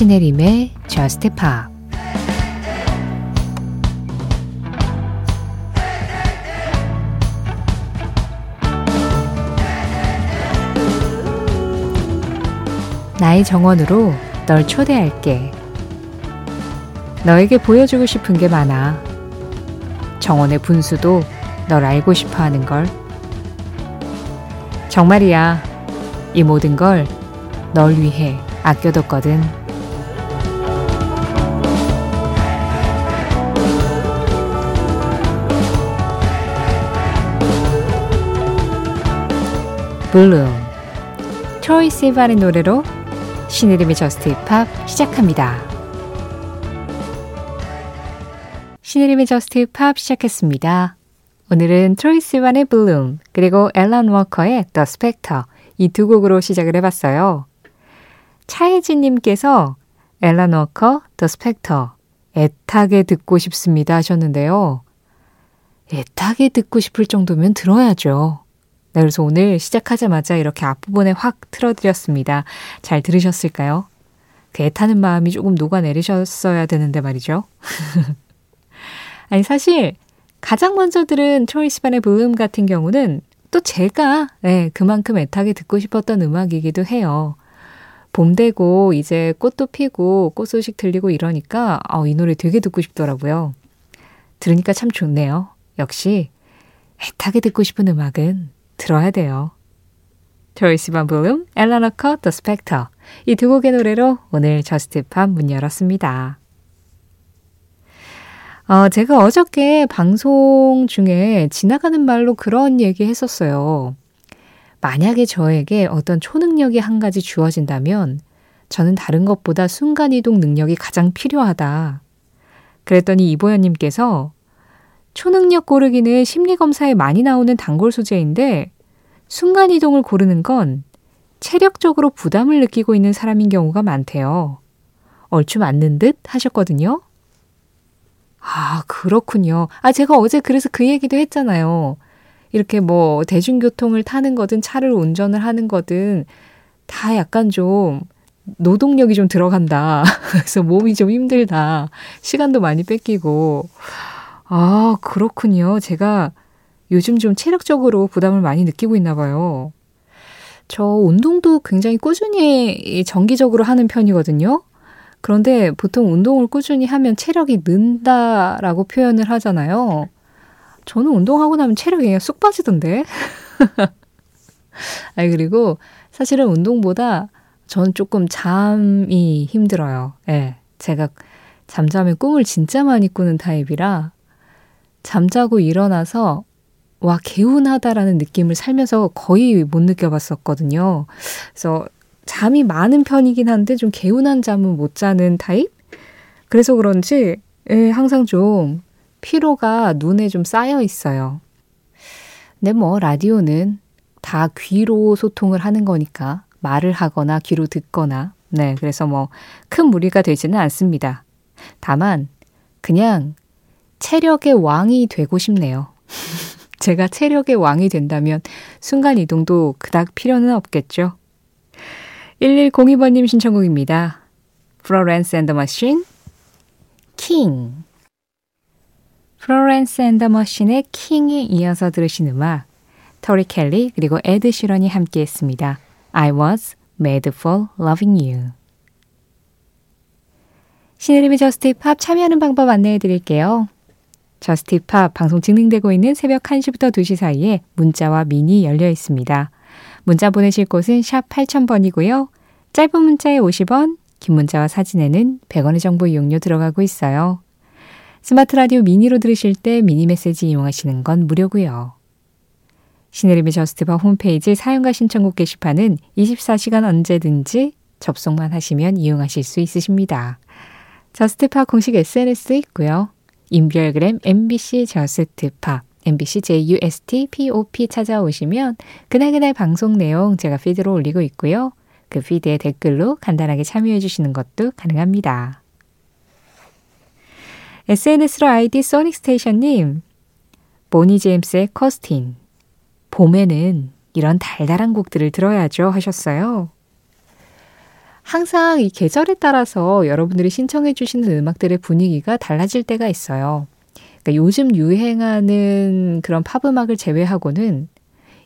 신혜림의 Just Pop 나의 정원으로 널 초대할게. 너에게 보여주고 싶은 게 많아. 정원의 분수도 널 알고 싶어 하는 걸. 정말이야. 이 모든 걸 널 위해 아껴뒀거든. Bloom Troye Sivan의 노래로 신혜림의 Just Pop 시작합니다. 신혜림의 Just Pop 시작했습니다. 오늘은 트로이 시반의 블룸 그리고 앨런 워커의 The Spectre 이두 곡으로 시작을 해봤어요. 차혜진님께서 앨런 워커 The Spectre 애타게 듣고 싶습니다 하셨는데요. 애타게 듣고 싶을 정도면 들어야죠. 네, 그래서 오늘 시작하자마자 이렇게 앞부분에 확 틀어드렸습니다. 잘 들으셨을까요? 그 애타는 마음이 조금 녹아내리셨어야 되는데 말이죠. 아니, 사실 가장 먼저 들은 Troye Sivan의 Bloom 같은 경우는 또 제가 네, 그만큼 애타게 듣고 싶었던 음악이기도 해요. 봄 되고 이제 꽃도 피고 꽃 소식 들리고 이러니까 어, 이 노래 되게 듣고 싶더라고요. 들으니까 참 좋네요. 역시 애타게 듣고 싶은 음악은 들어야 돼요. Troye Sivan Bloom, 엘라나 컷, The Specter 이 두 곡의 노래로 오늘 Just Pop 문 열었습니다. 어, 제가 어저께 방송 중에 지나가는 말로 그런 얘기 했었어요. 만약에 저에게 어떤 초능력이 한 가지 주어진다면 저는 다른 것보다 순간이동 능력이 가장 필요하다. 그랬더니 이보연님께서 초능력 고르기는 심리검사에 많이 나오는 단골 소재인데 순간이동을 고르는 건 체력적으로 부담을 느끼고 있는 사람인 경우가 많대요. 얼추 맞는 듯 하셨거든요. 아, 그렇군요. 아, 제가 어제 그래서 그 얘기도 했잖아요. 이렇게 뭐 대중교통을 타는 거든 차를 운전을 하는 거든 다 약간 좀 노동력이 좀 들어간다. 그래서 몸이 좀 힘들다. 시간도 많이 뺏기고. 아, 그렇군요. 제가 요즘 좀 체력적으로 부담을 많이 느끼고 있나 봐요. 저 운동도 굉장히 꾸준히 정기적으로 하는 편이거든요. 그런데 보통 운동을 꾸준히 하면 체력이 는다라고 표현을 하잖아요. 저는 운동하고 나면 체력이 그냥 쑥 빠지던데. 아니, 그리고 사실은 운동보다 저는 조금 잠이 힘들어요. 예. 네, 제가 잠자면 꿈을 진짜 많이 꾸는 타입이라 잠자고 일어나서 와, 개운하다라는 느낌을 살면서 거의 못 느껴봤었거든요. 그래서 잠이 많은 편이긴 한데 좀 개운한 잠은 못 자는 타입? 그래서 그런지 예, 항상 좀 피로가 눈에 좀 쌓여 있어요. 근데 뭐 라디오는 다 귀로 소통을 하는 거니까 말을 하거나 귀로 듣거나 네, 그래서 뭐 큰 무리가 되지는 않습니다. 다만 그냥 체력의 왕이 되고 싶네요. 제가 체력의 왕이 된다면 순간 이동도 그닥 필요는 없겠죠. 1102번님 신청곡입니다. 플로렌스 앤더 머신 킹 플로렌스 앤더 머신의 킹에 이어서 들으신 음악 Tori Kelly 그리고 Ed Sheeran이 함께 했습니다. I was made for loving you 신혜림의 Just Pop 참여하는 방법 안내해 드릴게요. Just Pop 방송 진행되고 있는 새벽 1시부터 2시 사이에 문자와 미니 열려 있습니다. 문자 보내실 곳은 샵 8000번이고요. 짧은 문자에 50원, 긴 문자와 사진에는 100원의 정보 이용료 들어가고 있어요. smart radio mini로 들으실 때 미니 메시지 이용하시는 건 무료고요. 신혜림의 Just Pop 홈페이지 사연과 신청곡 게시판은 24시간 언제든지 접속만 하시면 이용하실 수 있으십니다. Just Pop 공식 SNS 있고요. 인별그램 MBC Just Pop MBC JUSTPOP 찾아오시면 그날그날 방송 내용 제가 feed로 올리고 있고요. 그 feed에 댓글로 간단하게 참여해 주시는 것도 가능합니다. SNS로 아이디 Sonic Station님, 모니 제임스의 커스틴. 봄에는 이런 달달한 곡들을 들어야죠 하셨어요. 항상 이 계절에 따라서 여러분들이 신청해 주시는 음악들의 분위기가 달라질 때가 있어요. 그러니까 요즘 유행하는 그런 팝 음악을 제외하고는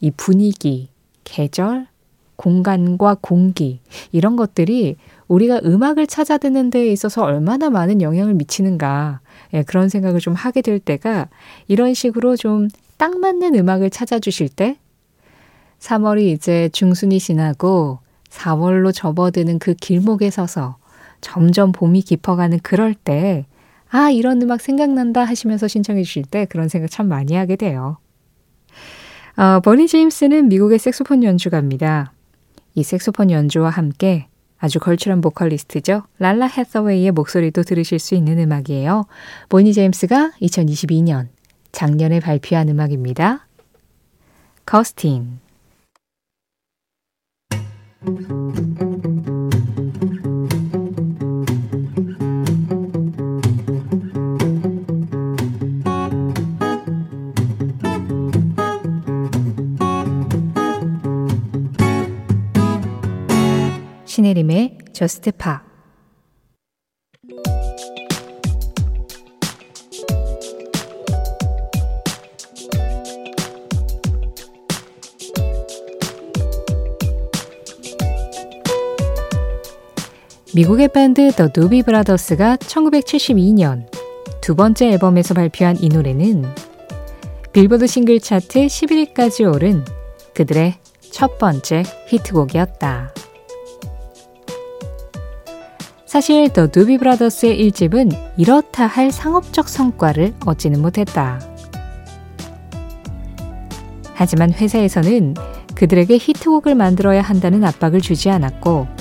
이 분위기, 계절, 공간과 공기 이런 것들이 우리가 음악을 찾아 듣는 데 있어서 얼마나 많은 영향을 미치는가 예, 그런 생각을 좀 하게 될 때가 이런 식으로 좀 딱 맞는 음악을 찾아주실 때 3월이 이제 중순이 지나고 4월로 접어드는 그 길목에 서서 점점 봄이 깊어가는 그럴 때 아, 이런 음악 생각난다 하시면서 신청해 주실 때 그런 생각 참 많이 하게 돼요. 어, 버니 제임스는 미국의 색소폰 연주가입니다. 이 색소폰 연주와 함께 아주 걸출한 보컬리스트죠. 랄라 해서웨이의 목소리도 들으실 수 있는 음악이에요. 보니 제임스가 2022년 작년에 발표한 음악입니다. 커스틴 신혜림의 저스트 파 미국의 밴드 The Doobie Brothers가 1972년 두 번째 앨범에서 발표한 이 노래는 빌보드 싱글 차트 11위까지 오른 그들의 첫 번째 히트곡이었다. 사실 The Doobie Brothers의 1집은 이렇다 할 상업적 성과를 얻지는 못했다. 하지만 회사에서는 그들에게 히트곡을 만들어야 한다는 압박을 주지 않았고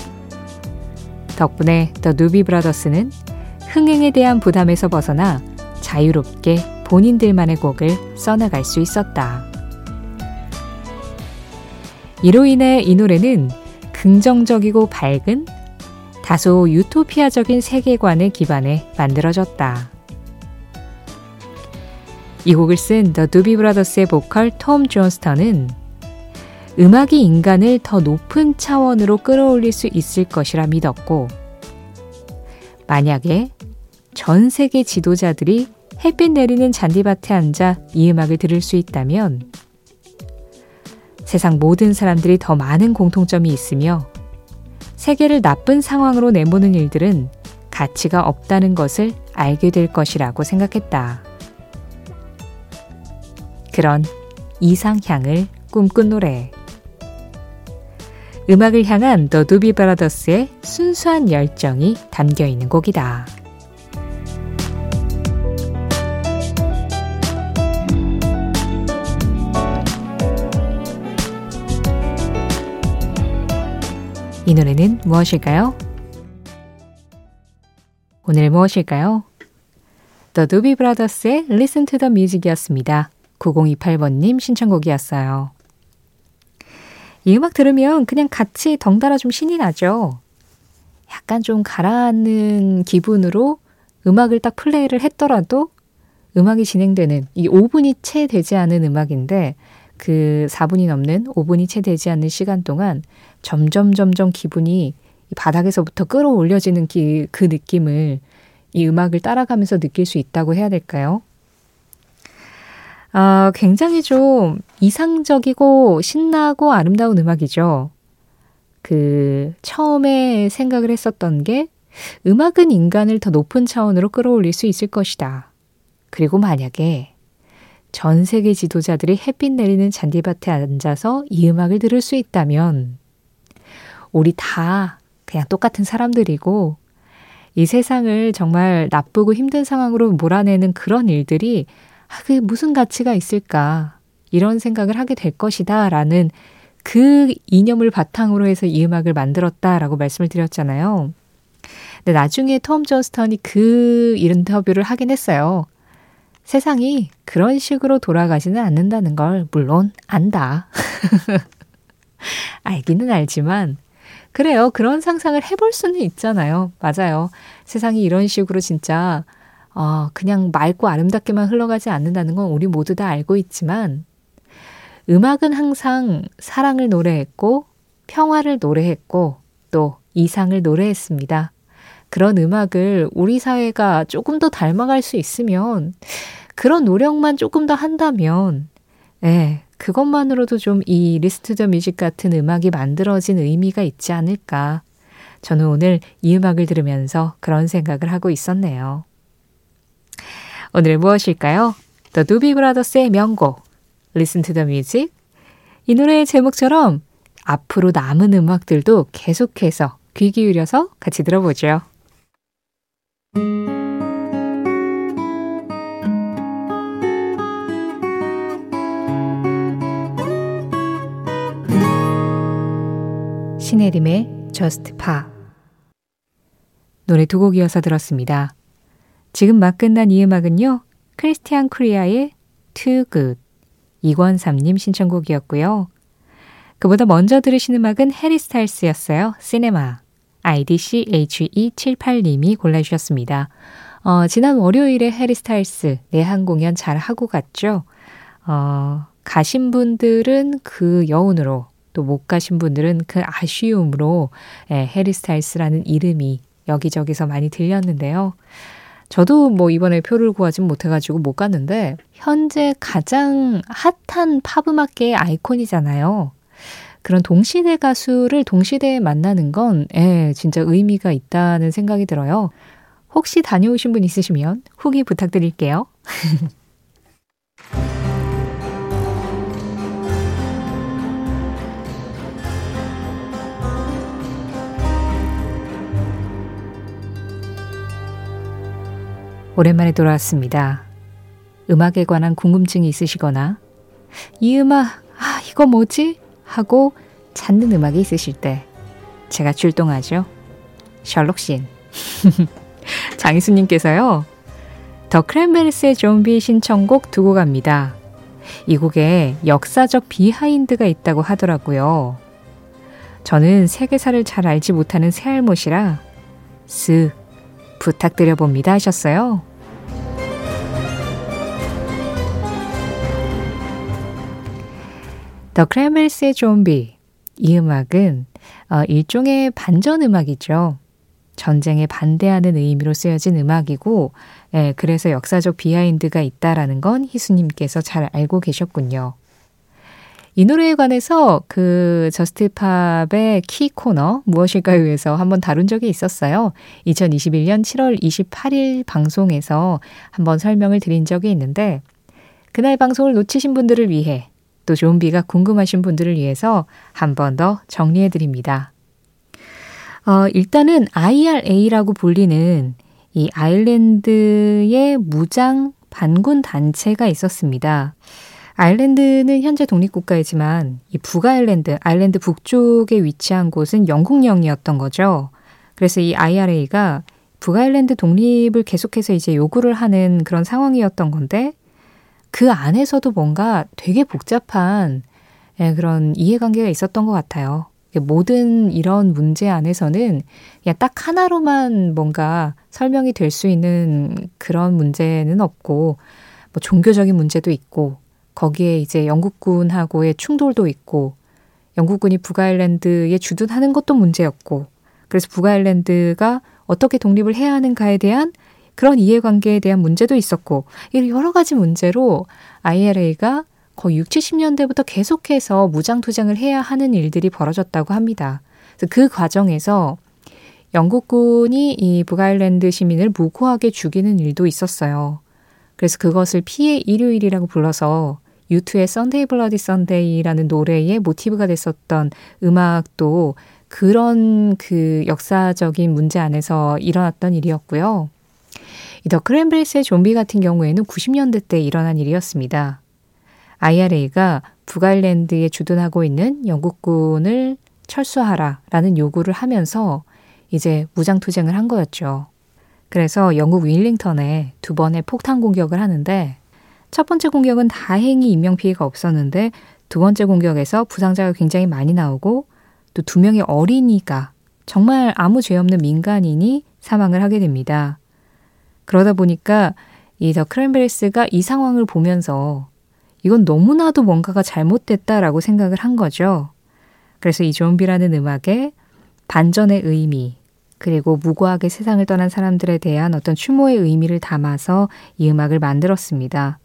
덕분에 더 누비 브라더스는 흥행에 대한 부담에서 벗어나 자유롭게 본인들만의 곡을 써나갈 수 있었다. 이로 인해 이 노래는 긍정적이고 밝은 다소 유토피아적인 세계관을 기반에 만들어졌다. 이 곡을 쓴더 두비 브라더스의 보컬 톰 존스턴은 음악이 인간을 더 높은 차원으로 끌어올릴 수 있을 것이라 믿었고, 만약에 전 세계 지도자들이 햇빛 내리는 잔디밭에 앉아 이 음악을 들을 수 있다면 세상 모든 사람들이 더 많은 공통점이 있으며 세계를 나쁜 상황으로 내모는 일들은 가치가 없다는 것을 알게 될 것이라고 생각했다. 그런 이상향을 꿈꾼 노래. 음악을 향한 더 두비 브라더스의 순수한 열정이 담겨 있는 곡이다. 이 노래는 무엇일까요? 오늘 무엇일까요? The Doobie Brothers의 Listen to the Music이었습니다. 9028번님 신청곡이었어요. 이 음악 들으면 그냥 같이 덩달아 좀 신이 나죠. 약간 좀 가라앉는 기분으로 음악을 딱 플레이를 했더라도 음악이 진행되는 이 5분이 채 되지 않은 음악인데 그 4분이 넘는 5분이 채 되지 않는 시간 동안 점점 점점 기분이 바닥에서부터 끌어올려지는 기, 그 느낌을 이 음악을 따라가면서 느낄 수 있다고 해야 될까요? 아, 굉장히 좀 이상적이고 신나고 아름다운 음악이죠. 그 처음에 생각을 했었던 게 음악은 인간을 더 높은 차원으로 끌어올릴 수 있을 것이다. 그리고 만약에 전 세계 지도자들이 햇빛 내리는 잔디밭에 앉아서 이 음악을 들을 수 있다면 우리 다 그냥 똑같은 사람들이고 이 세상을 정말 나쁘고 힘든 상황으로 몰아내는 그런 일들이 아, 그 무슨 가치가 있을까 이런 생각을 하게 될 것이다 라는 그 이념을 바탕으로 해서 이 음악을 만들었다라고 말씀을 드렸잖아요. 근데 나중에 톰 존스턴이 그 인터뷰를 하긴 했어요. 세상이 그런 식으로 돌아가지는 않는다는 걸 물론 안다. 알기는 알지만 그래요. 그런 상상을 해볼 수는 있잖아요. 맞아요. 세상이 이런 식으로 진짜 어, 그냥 맑고 아름답게만 흘러가지 않는다는 건 우리 모두 다 알고 있지만 음악은 항상 사랑을 노래했고 평화를 노래했고 또 이상을 노래했습니다. 그런 음악을 우리 사회가 조금 더 닮아갈 수 있으면 그런 노력만 조금 더 한다면 예, 그것만으로도 좀 이 Listen to the Music 같은 음악이 만들어진 의미가 있지 않을까. 저는 오늘 이 음악을 들으면서 그런 생각을 하고 있었네요. 오늘 무엇일까요? The Doobie Brothers의 명곡 Listen to the Music 이 노래의 제목처럼 앞으로 남은 음악들도 계속해서 귀 기울여서 같이 들어보죠. 신혜림의 Just Pa 노래 두 곡 이어서 들었습니다. 지금 막 끝난 이 음악은요. 크리스티안 크리아의 Too Good 이권삼님 신청곡이었고요. 그보다 먼저 들으신 음악은 해리 스타일스였어요. 시네마. IDCHE78님이 골라주셨습니다. 어, 지난 월요일에 해리 스타일스 내한 공연 잘 하고 갔죠? 어, 가신 분들은 그 여운으로 또 못 가신 분들은 그 아쉬움으로 예, 해리 스타일스라는 이름이 여기저기서 많이 들렸는데요. 저도 뭐 이번에 표를 구하진 못해가지고 못 갔는데 현재 가장 핫한 팝음악계의 아이콘이잖아요. 그런 동시대 가수를 동시대에 만나는 건 예, 진짜 의미가 있다는 생각이 들어요. 혹시 다녀오신 분 있으시면 후기 부탁드릴게요. 오랜만에 돌아왔습니다. 음악에 관한 궁금증이 있으시거나 이 음악, 아, 이거 뭐지? 하고 찾는 음악이 있으실 때 제가 출동하죠. 셜록신. 장희수님께서요. 더 크랜베리스의 좀비 신청곡 두고 갑니다. 이 곡에 역사적 비하인드가 있다고 하더라고요. 저는 세계사를 잘 알지 못하는 새알못이라 쓱 부탁드려 봅니다 하셨어요. The Cranberries의 Zombie. 이 음악은 어, 일종의 반전 음악이죠. 전쟁에 반대하는 의미로 쓰여진 음악이고, 예, 그래서 역사적 behind가 있다라는 건 희수님께서 잘 알고 계셨군요. 이 노래에 관해서 그 JUST POP의 키 코너 무엇일까요에서 한번 다룬 적이 있었어요. 2021년 7월 28일 방송에서 한번 설명을 드린 적이 있는데 그날 방송을 놓치신 분들을 위해 또 좀비가 궁금하신 분들을 위해서 한 번 더 정리해 드립니다. 어, 일단은 IRA라고 불리는 이 아일랜드의 무장 반군 단체가 있었습니다. 아일랜드는 현재 독립국가이지만 이 북아일랜드, 아일랜드 북쪽에 위치한 곳은 영국령이었던 거죠. 그래서 이 IRA가 북아일랜드 독립을 계속해서 이제 요구를 하는 그런 상황이었던 건데 그 안에서도 뭔가 되게 복잡한 예, 그런 이해관계가 있었던 것 같아요. 모든 이런 문제 안에서는 그냥 딱 하나로만 뭔가 설명이 될 수 있는 그런 문제는 없고, 뭐 종교적인 문제도 있고, 거기에 이제 영국군하고의 충돌도 있고, 영국군이 북아일랜드에 주둔하는 것도 문제였고, 그래서 북아일랜드가 어떻게 독립을 해야 하는가에 대한 그런 이해관계에 대한 문제도 있었고, 여러 가지 문제로 IRA가 거의 6, 70년대부터 계속해서 무장 투쟁을 해야 하는 일들이 벌어졌다고 합니다. 그 과정에서 영국군이 이 북아일랜드 시민을 무고하게 죽이는 일도 있었어요. 그래서 그것을 피해 일요일이라고 불러서 U2의 Sunday Bloody Sunday라는 노래의 모티브가 됐었던 음악도 그런 그 역사적인 문제 안에서 일어났던 일이었고요. The Cranberries의 Zombie 같은 경우에는 90년대 때 일어난 일이었습니다. IRA가 북아일랜드에 주둔하고 있는 영국군을 철수하라라는 요구를 하면서 이제 무장투쟁을 한 거였죠. 그래서 영국 워링턴에 두 번의 폭탄 공격을 하는데 첫 번째 공격은 다행히 인명피해가 없었는데 두 번째 공격에서 부상자가 굉장히 많이 나오고 또 두 명의 어린이가 정말 아무 죄 없는 민간인이 사망을 하게 됩니다. 그러다 보니까 이 더 크랜베리스가 이 상황을 보면서 이건 너무나도 뭔가가 잘못됐다라고 생각을 한 거죠. 그래서 이 좀비라는 음악에 반전의 의미, 그리고 무고하게 세상을 떠난 사람들에 대한 어떤 추모의 의미를 담아서 이 음악을 만들었습니다.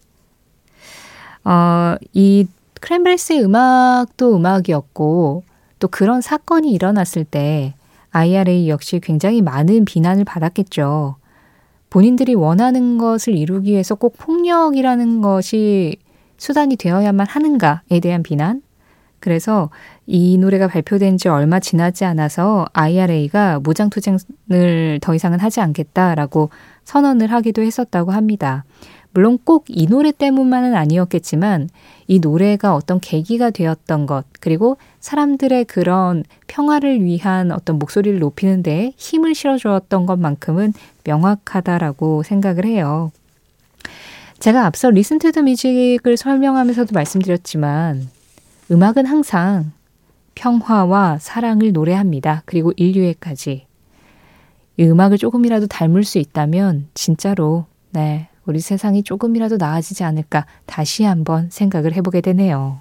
어, 이 크랜베리스의 음악도 음악이었고 또 그런 사건이 일어났을 때 IRA 역시 굉장히 많은 비난을 받았겠죠. 본인들이 원하는 것을 이루기 위해서 꼭 폭력이라는 것이 수단이 되어야만 하는가에 대한 비난? 그래서 이 노래가 발표된 지 얼마 지나지 않아서 IRA가 무장투쟁을 더 이상은 하지 않겠다라고 선언을 하기도 했었다고 합니다. 물론 꼭 이 노래 때문만은 아니었겠지만 이 노래가 어떤 계기가 되었던 것, 그리고 사람들의 그런 평화를 위한 어떤 목소리를 높이는 데 힘을 실어주었던 것만큼은 명확하다라고 생각을 해요. 제가 앞서 Listen to the Music을 설명하면서도 말씀드렸지만 음악은 항상 평화와 사랑을 노래합니다. 그리고 인류애까지. 이 음악을 조금이라도 닮을 수 있다면 진짜로 네, 우리 세상이 조금이라도 나아지지 않을까 다시 한번 생각을 해보게 되네요.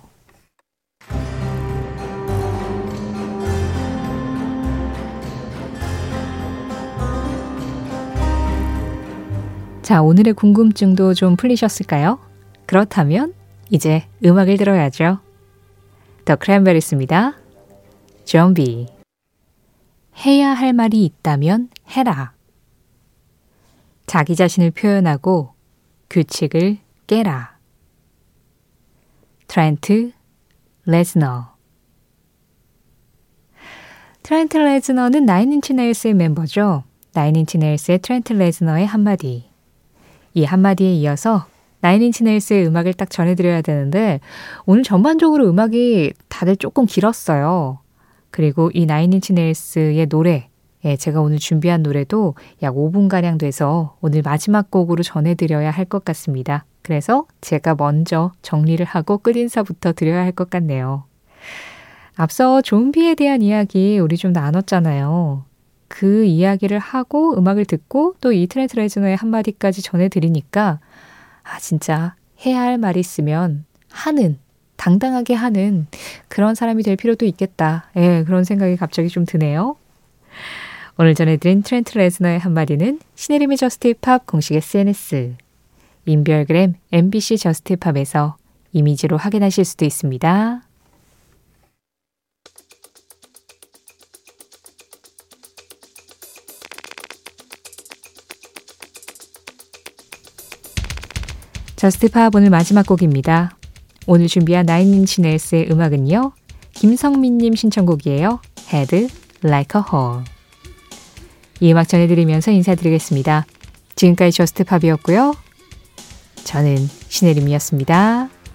자, 오늘의 궁금증도 좀 풀리셨을까요? 그렇다면 이제 음악을 들어야죠. 더 크랜베리스입니다. 좀비. 해야 할 말이 있다면 해라. 자기 자신을 표현하고 규칙을 깨라. 트렌트 레즈너 트렌트 레즈너는 Nine Inch Nails의 멤버죠. Nine Inch Nails의 트렌트 레즈너의 한마디. 이 한마디에 이어서 Nine Inch Nails의 음악을 딱 전해드려야 되는데 오늘 전반적으로 음악이 다들 조금 길었어요. 그리고 이 나인인치 네일스의 노래 예, 제가 오늘 준비한 노래도 약 5분가량 돼서 오늘 마지막 곡으로 전해드려야 할 것 같습니다. 그래서 제가 먼저 정리를 하고 끝인사부터 드려야 할 것 같네요. 앞서 좀비에 대한 이야기 우리 좀 나눴잖아요. 그 이야기를 하고 음악을 듣고 또 이 트렌트 레즈너의 한마디까지 전해드리니까 아, 진짜 해야 할 말이 있으면 하는, 당당하게 하는 그런 사람이 될 필요도 있겠다. 예, 그런 생각이 갑자기 좀 드네요. 오늘 전해드린 트렌트 레즈너의 한마디는 신혜림의 JUST POP 공식 SNS, 인별그램 MBC JUST POP에서 이미지로 확인하실 수도 있습니다. JUST POP 오늘 마지막 곡입니다. 오늘 준비한 Nine Inch Nails의 음악은요. 김성민님 신청곡이에요. Head Like a Hole. 이 음악 전해드리면서 인사드리겠습니다. 지금까지 JUST POP이었고요. 저는 신혜림이었습니다.